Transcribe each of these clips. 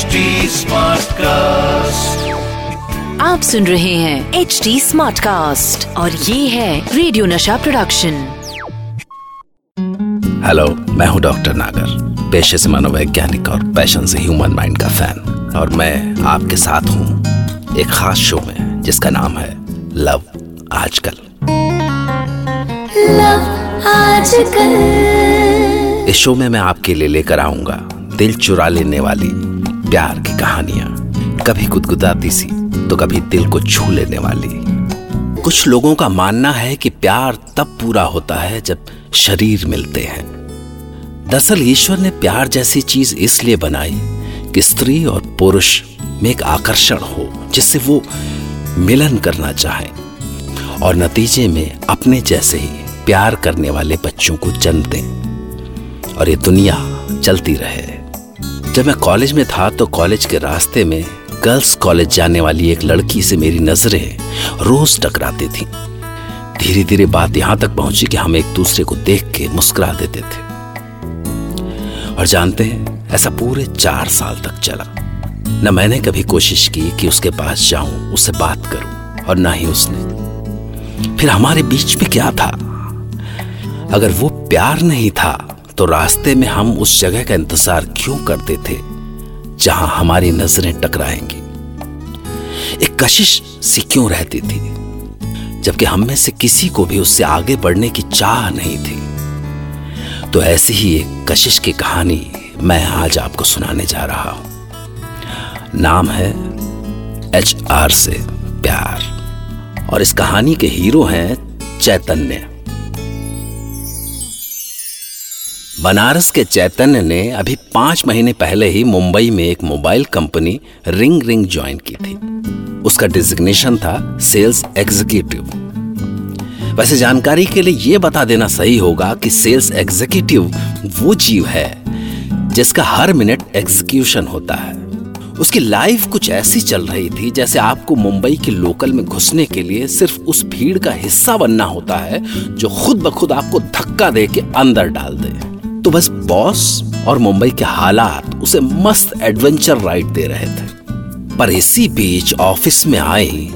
HD Smartcast. आप सुन रहे हैं एच डी स्मार्ट कास्ट और ये है रेडियो नशा प्रोडक्शन हेलो मैं हूँ डॉक्टर नागर पेशे से मनोवैज्ञानिक और पैशन से ह्यूमन माइंड का फ़ैन और मैं आपके साथ हूँ एक खास शो में जिसका नाम है लव आजकल। लव आजकल। इस शो में मैं आपके लिए लेकर आऊँगा दिल चुरा लेने वाली प्यार की कहानियाँ। कभी गुदगुदाती सी तो कभी दिल को छू लेने वाली। कुछ लोगों का मानना है कि प्यार तब पूरा होता है जब शरीर मिलते हैं। दरअसल ईश्वर ने प्यार जैसी चीज़ इसलिए बनाई कि स्त्री और पुरुष में एक आकर्षण हो, जिससे वो मिलन करना चाहें। और नतीजे में अपने जैसे ही प्यार करने वाले बच्चों को जन्म दें। और ये दुनिया चलती रहे। जब मैं कॉलेज में था तो कॉलेज के रास्ते में गर्ल्स कॉलेज जाने वाली एक लड़की से मेरी नज़रें रोज टकराती थी। धीरे धीरे बात यहाँ तक पहुँची कि हम एक दूसरे को देख के मुस्कुरा देते थे। और जानते हैं, ऐसा पूरे चार साल तक चला। न मैंने कभी कोशिश की कि उसके पास जाऊँ, उससे बात करूँ, और ना ही उसने। फिर हमारे बीच में क्या था? अगर वो प्यार नहीं था तो रास्ते में हम उस जगह का इंतज़ार क्यों करते थे, जहाँ हमारी नज़रें टकराएँगी? एक कशिश सी क्यों रहती थी, जबकि हम में से किसी को भी उससे आगे बढ़ने की चाह नहीं थी? तो ऐसी ही एक कशिश की कहानी मैं आज आपको सुनाने जा रहा हूँ। नाम है एच आर से प्यार। और इस कहानी के हीरो हैं चैतन्य। बनारस के चैतन्य ने अभी पाँच महीने पहले ही मुंबई में एक mobile company ring ring join की थी। उसका डिजिग्नेशन था सेल्स एग्जीक्यूटिव वैसे जानकारी के लिए यह बता देना सही होगा कि सेल्स एग्जीक्यूटिव वो जीव है, जिसका हर मिनट एग्जीक्यूशन होता है। उसकी लाइफ कुछ ऐसी चल रही थी जैसे आपको मुंबई के लोकल में घुसने के लिए सिर्फ़ उस भीड़ का हिस्सा बनना होता है जो खुद ब खुद आपको धक्का दे के अंदर डाल दे। तो बस बॉस और मुंबई के हालात उसे मस्त एडवेंचर राइड दे रहे थे। पर इसी बीच ऑफ़िस में आई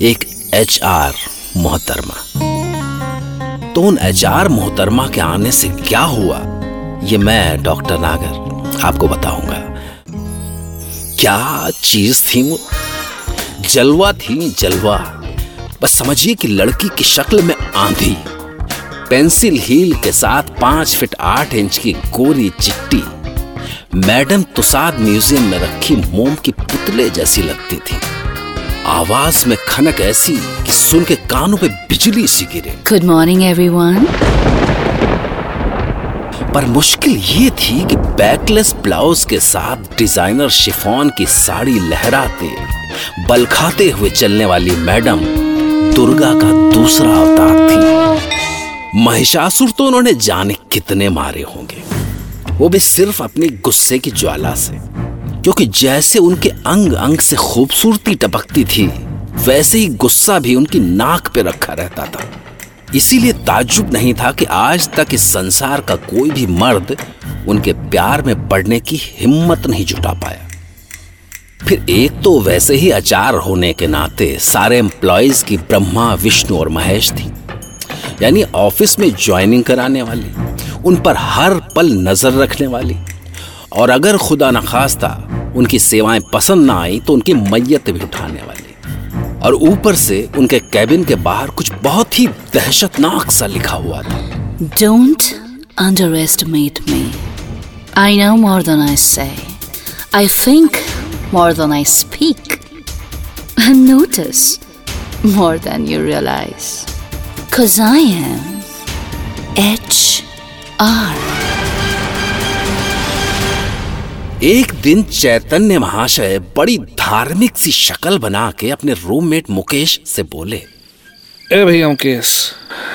एक एच आर मोहतरमा। तो उन एच आर मोहतरमा के आने से क्या हुआ? ये मैं डॉक्टर नागर, आपको बताऊँगा। क्या चीज़ थी वो? जलवा थी जलवा। बस समझिए कि लड़की की शक्ल में आंधी। पेंसिल हील के साथ पाँच फीट आठ इंच की गोरी चिट्टी मैडम तुसाद म्यूज़ियम में रखी मोम की पुतले जैसी लगती थी। आवाज़ में खनक ऐसी कि सुन के कानों पे बिजली सी गिरे। गुड मॉर्निंग एवरीवन पर मुश्किल ये थी कि बैकलेस ब्लाउज के साथ डिज़ाइनर शिफॉन की साड़ी लहराते बलखाते हुए चलने वाली मैडम दुर्गा का दूसरा अवतार थी। महिषासुर तो उन्होंने जाने कितने मारे होंगे। वो भी सिर्फ़ अपने गुस्से की ज्वाला से। क्योंकि जैसे उनके अंग अंग से खूबसूरती टपकती थी, वैसे ही गुस्सा भी उनकी नाक पे रखा रहता था। इसीलिए ताज्जुब नहीं था कि आज तक इस संसार का कोई भी मर्द उनके प्यार में पड़ने की हिम्मत नहीं जुटा पाया। फिर एक तो वैसे ही अचार होने के नाते सारे एम्प्लॉयज़ की ब्रह्मा, विष्णु और महेश थी। यानी ऑफ़िस में ज्वाइनिंग कराने वाली, उन पर हर पल नज़र रखने वाली। और अगर खुदा न खास्ता उनकी सेवाएँ पसंद ना आई तो उनकी मैयत भी उठाने वाली। और ऊपर से उनके कैबिन के बाहर कुछ बहुत ही दहशतनाक सा लिखा हुआ था। Don't underestimate me I know more than I say I think more than I speak notice, more than you realize. Cause I am H R. एक दिन चैतन्य महाशय बड़ी धार्मिक सी शक्ल बना के अपने रूममेट मुकेश से बोले ए भैया मुकेश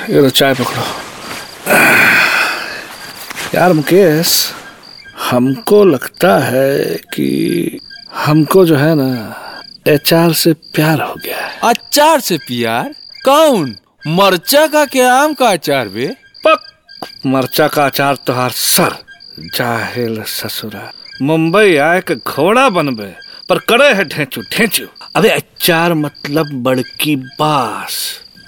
ये तो चाय पकड़ो। यार मुकेश हमको लगता है कि हमको जो है ना एचआर से प्यार हो गया है। अचार से प्यार? कौन? मरचा का क्या आम का अचार बे? पक। मरचा का अचार तुहार सर। जाहिल ससुरा। मुंबई आए के घोड़ा बनबे पर करे है ढेंचू ढेंचू अबे अचार मतलब बड़की बास।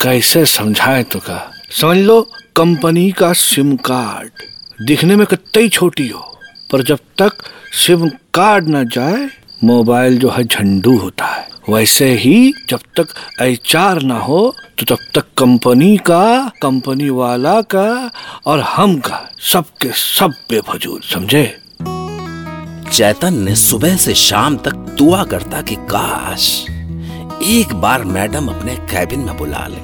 कैसे समझाए तो का समझ लो कंपनी का सिम कार्ड। दिखने में कितनी छोटी हो पर जब तक सिम कार्ड न जाए मोबाइल जो है झंडू होता है। वैसे ही जब तक एचआर ना हो तो तब तक कंपनी का, कंपनी वाला का और हम का सबके सब बेफजूल, समझे? चैतन ने सुबह से शाम तक दुआ करता कि काश एक बार मैडम अपने कैबिन में बुला ले।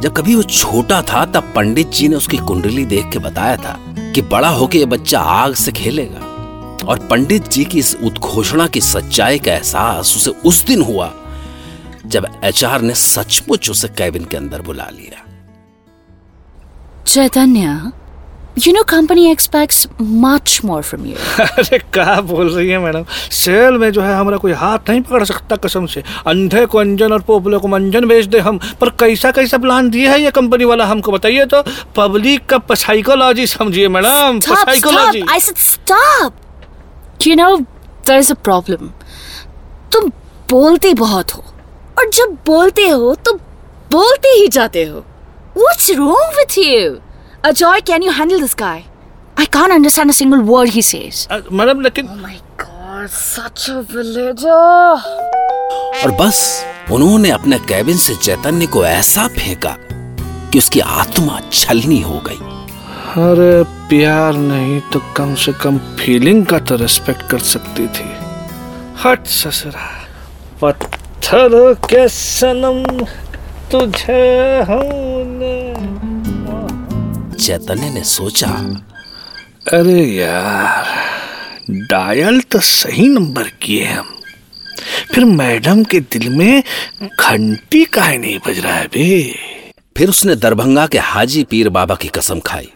जब कभी वो छोटा था, तब पंडित जी ने उसकी कुंडली देख के बताया था कि बड़ा होके ये बच्चा आग से खेलेगा। और पंडित जी की इस उद्घोषणा की सच्चाई का एहसास उसे उस दिन हुआ जब एचआर ने सचमुच उसे कैबिन के अंदर बुला लिया। चैतन्य You know, company expects much more from you. अरे क्या बोल रही है मैडम? सेल में जो है हमारा कोई हाथ नहीं पकड़ सकता कसम से। अंधे को अंजन और पोपले को मंजन बेच दे हम पर कैसा कैसा प्लान दिया है ये कंपनी वाला हमको बताइए तो। पब्लिक का साइकोलॉजी समझिए madam psychology stop! I said you know there is a problem तुम बोलते बहुत हो और जब बोलते हो तो बोलते ही जाते हो। What's wrong with you Ajoy can you handle this guy I can't understand single word he says मतलब लेकिन सच अ और बस उन्होंने अपने कैबिन से चैतन्य को ऐसा फेंका कि उसकी आत्मा छलनी हो गई। अरे प्यार नहीं तो कम से कम फीलिंग का तो रेस्पेक्ट कर सकती थी। हट ससुरा। पत्थर के सनम तुझे हमने चैतन्य ने सोचा अरे यार डायल तो सही नंबर किए हम। फिर मैडम के दिल में घंटी काहे नहीं बज रहा है बे फिर उसने दरभंगा के हाजी पीर बाबा की कसम खाई।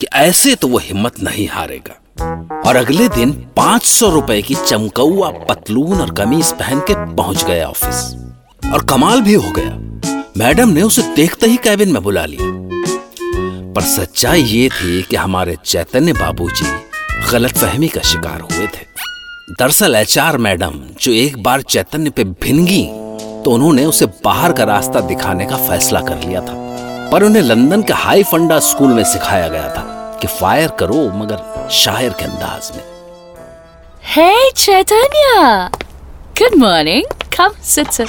कि ऐसे तो वो हिम्मत नहीं हारेगा। और अगले दिन पाँच सौ रुपए की चमकौआ पतलून और कमीज पहन के पहुँच गया ऑफ़िस। और कमाल भी हो गया। मैडम ने उसे देखते ही कैबिन में बुला लिया। पर सच्चाई ये थी कि हमारे चैतन्य बाबूजी गलतफहमी का शिकार हुए थे। दरअसल एचआर मैडम जो एक बार चैतन्य पे भिनगी तो उन्होंने उसे बाहर का रास्ता दिखाने का फैसला कर लिया था। पर उन्हें लंदन के हाई फंडा स्कूल में सिखाया गया था कि फायर करो मगर शायर के अंदाज में। Hey Chaitanya. Good morning come sit sir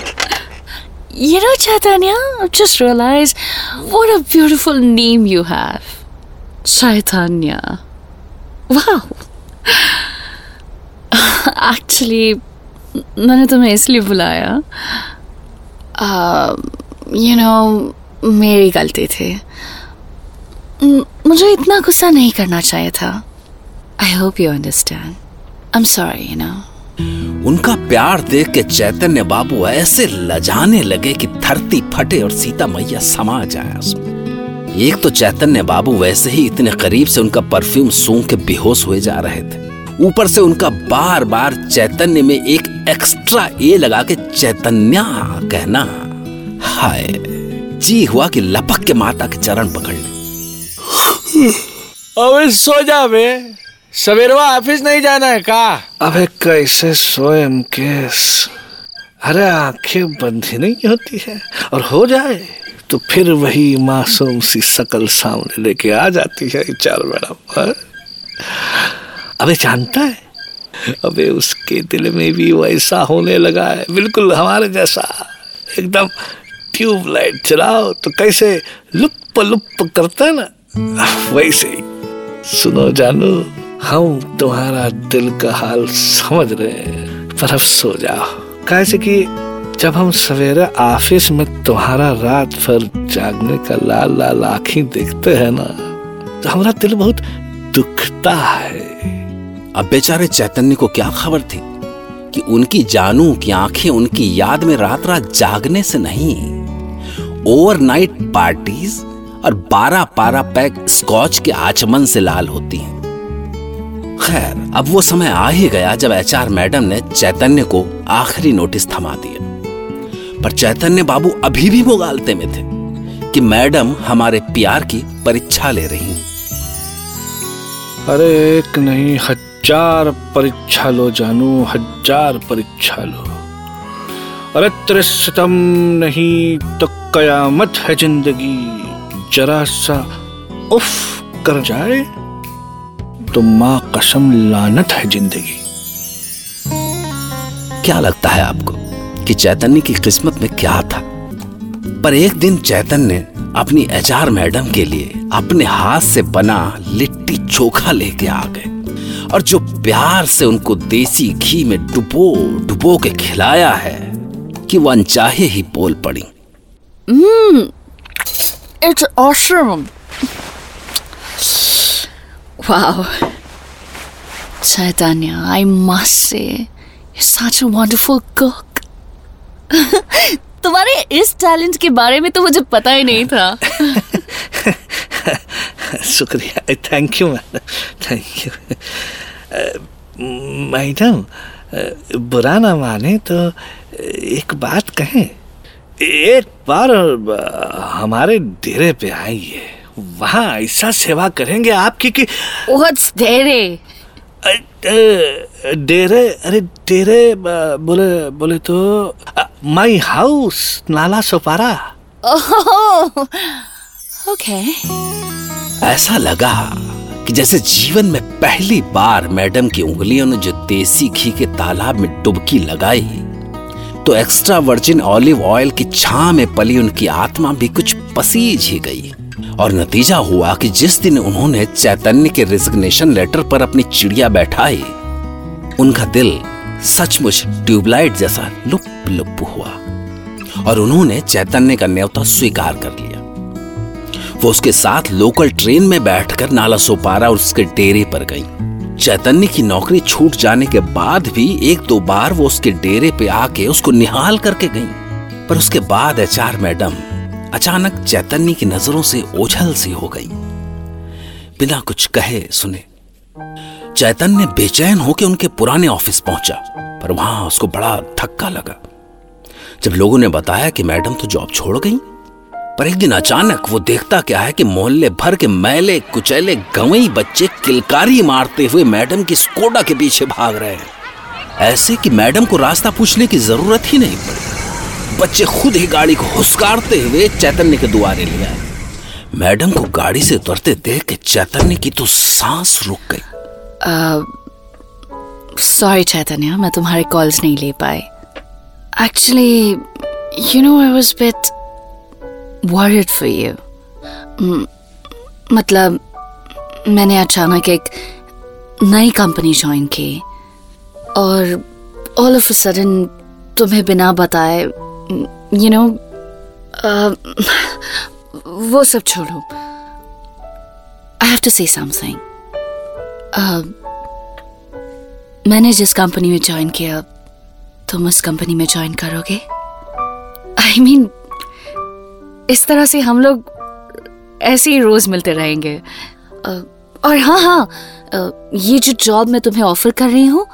you know Chaitanya just realise what a beautiful name you have Chaitanya. Wow actually मैंने तुम्हें इसलिए बुलाया यू नो मेरी गलती थी। मुझे इतना गुस्सा नहीं करना चाहिए था। I hope you understand I am sorry you know उनका प्यार देख के चैतन्य बाबू ऐसे लजाने लगे कि धरती फटे और सीता मैया समा जाए एक तो चैतन्य बाबू वैसे ही इतने करीब से उनका परफ्यूम सूंघ के बेहोश हुए जा रहे थे। ऊपर से उनका बार बार चैतन्य में एक एक्स्ट्रा ए लगा के चैतन्या कहना, हाय जी हुआ कि लपक के माता के चरण पकड़ ले। अबे सो जा बे सवेरवा ऑफ़िस नहीं जाना है का? अबे कैसे सोए मुकेश? अरे आँखें बंद ही नहीं होती है। और हो जाए तो फिर वही मासूम सी शकल सामने लेके आ जाती है चार मैडम? अबे जानता है? अबे उसके दिल में भी वैसा होने लगा है। बिल्कुल हमारे जैसा। एकदम ट्यूबलाइट चलाओ? तो कैसे लुप लुप करता ना? वैसे सुनो जानू, हम तुम्हारा दिल का हाल समझ रहे हैं, पर अब सो जाओ। कैसे कि जब हम सवेरे ऑफ़िस में तुम्हारा रात भर जागने का लाल लाल आँखें देखते हैं ना तो हमारा दिल बहुत दुखता है। अब बेचारे चैतन्य को क्या खबर थी? कि उनकी जानू की आँखें उनकी याद में रात रात जागने से नहीं ओवरनाइट पार्टीज़ और बारह पारा पैक स्कॉच के आचमन से लाल होती हैं। खैर, अब वो समय आ ही गया जब एचआर मैडम ने चैतन्य को आखिरी नोटिस थमा दिया पर चैतन्य बाबू अभी भी मुगालते में थे कि मैडम हमारे प्यार की परीक्षा ले रही अरे एक नहीं, हज़ार परीक्षा लो जानू, हज़ार परीक्षा लो। अरे तेरे सितम नहीं तो कयामत है ज़िंदगी, जरा सा उफ कर जाए तो माँ कसम लानत है ज़िंदगी। क्या लगता है आपको कि चैतन्य की किस्मत में क्या था? पर एक दिन चैतन्य अपनी एचआर मैडम के लिए अपने हाथ से बना लिट्टी चोखा लेके आ गए और जो प्यार से उनको देसी घी में डुबो डुबो के खिलाया है कि वो अनचाहे ही बोल पड़ी It's awesome. Wow. Chaitanya, I must say, you're such a wonderful cook. तुम्हारे इस टैलेंट के बारे में तो मुझे पता ही नहीं था शुक्रिया thank you madam thank you madam uh, बुरा ना माने तो एक बात कहें। एक बार हमारे डेरे पे आइए। वहाँ ऐसा सेवा करेंगे आपकी कि डेरे। डेरे अरे डेरे बोले बोले तो my house Nala Sopara. Okay. ऐसा लगा कि जैसे जीवन में पहली बार मैडम की उंगलियों ने जो देसी घी के तालाब में डुबकी लगाई तो एक्स्ट्रा वर्जिन ऑलिव ऑयल की छा में पली उनकी आत्मा भी कुछ पसीज ही गई। और नतीजा हुआ कि जिस दिन उन्होंने चैतन्य के रिजिग्नेशन लेटर पर अपनी चिड़िया बैठाई, उनका दिल सचमुच ट्यूबलाइट जैसा लुप लुप हुआ। और उन्होंने चैतन्य का न्योता स्वीकार कर लिया। वो उसके साथ लोकल ट्रेन में बैठकर नाला सोपारा और उसके डेरे पर गई। चैतन्य की नौकरी छूट जाने के बाद भी एक दो बार वो उसके डेरे पे आके उसको निहाल करके गई। पर उसके बाद एचआर मैडम अचानक चैतन्य की नज़रों से ओझल सी हो गई। बिना कुछ कहे सुने, चैतन्य बेचैन होकर उनके पुराने ऑफ़िस पहुँचा, पर वहाँ उसको बड़ा धक्का लगा। जब लोगों ने बताया कि मैडम तो जॉब छोड़ गई पर एक दिन अचानक वो देखता क्या है कि मोहल्ले भर के मैले, कुचैले, गवई बच्चे किलकारी मारते हुए मैडम की स्कोडा के पीछे भाग रहे हैं। ऐसे कि मैडम को रास्ता पूछने की ज़रूरत ही नहीं पड़ी। बच्चे खुद ही गाड़ी को हुस्कारते हुए चैतन्य के दुआरे ले आए। मैडम को गाड़ी से उतरते देख के चैतन्य की तो सांस रुक गई। सॉरी चैतन्य, मैं तुम्हारे कॉल्स नहीं ले पाए actually you know I was bit worried for you. मतलब मैंने अचानक एक नई कंपनी ज्वाइन की और ऑल ऑफ़ अ सडन तुम्हें बिना बताए यू नो वो सब छोड़ो। I have to say something मैंने जिस कंपनी में ज्वाइन किया तुम उस कंपनी में ज्वाइन करोगे? आई I मीन mean, इस तरह से हम लोग ऐसे ही रोज मिलते रहेंगे। और हाँ हाँ ये जो जॉब मैं तुम्हें ऑफ़र कर रही हूँ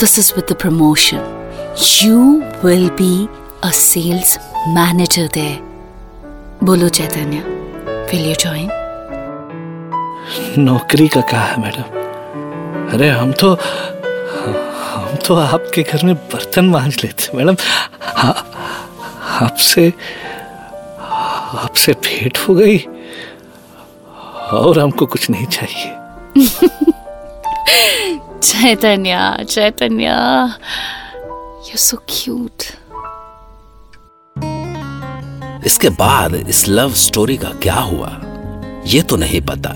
this is with the promotion you will be a sales manager दे बोलो चैतन्य विल यू ज्वाइन नौकरी का क्या है मैडम? अरे हम तो हम तो आपके घर में बर्तन मांज लेते मैडम। हाँ, आपसे आपसे भेंट हो गई और हमको कुछ नहीं चाहिए। चैतन्य चैतन्य यू सो क्यूट इसके बाद इस लव स्टोरी का क्या हुआ ये तो नहीं पता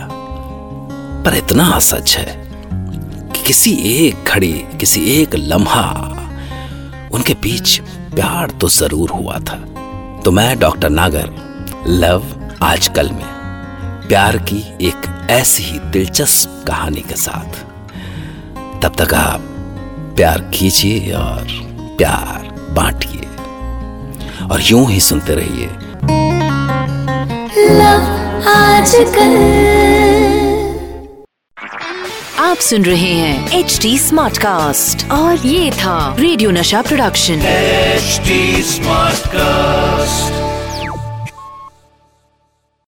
पर इतना सच है कि किसी एक घड़ी किसी एक लम्हा उनके बीच प्यार तो ज़रूर हुआ था। तो मैं डॉक्टर नागर लव आजकल में प्यार की एक ऐसी ही दिलचस्प कहानी के साथ। तब तक आप प्यार कीजिए और प्यार बांटिए और यूँ ही सुनते रहिए। लव आजकल। आप सुन रहे हैं एच डी स्मार्ट कास्ट और ये था रेडियो नशा प्रोडक्शन एचडी स्मार्ट Smartcast.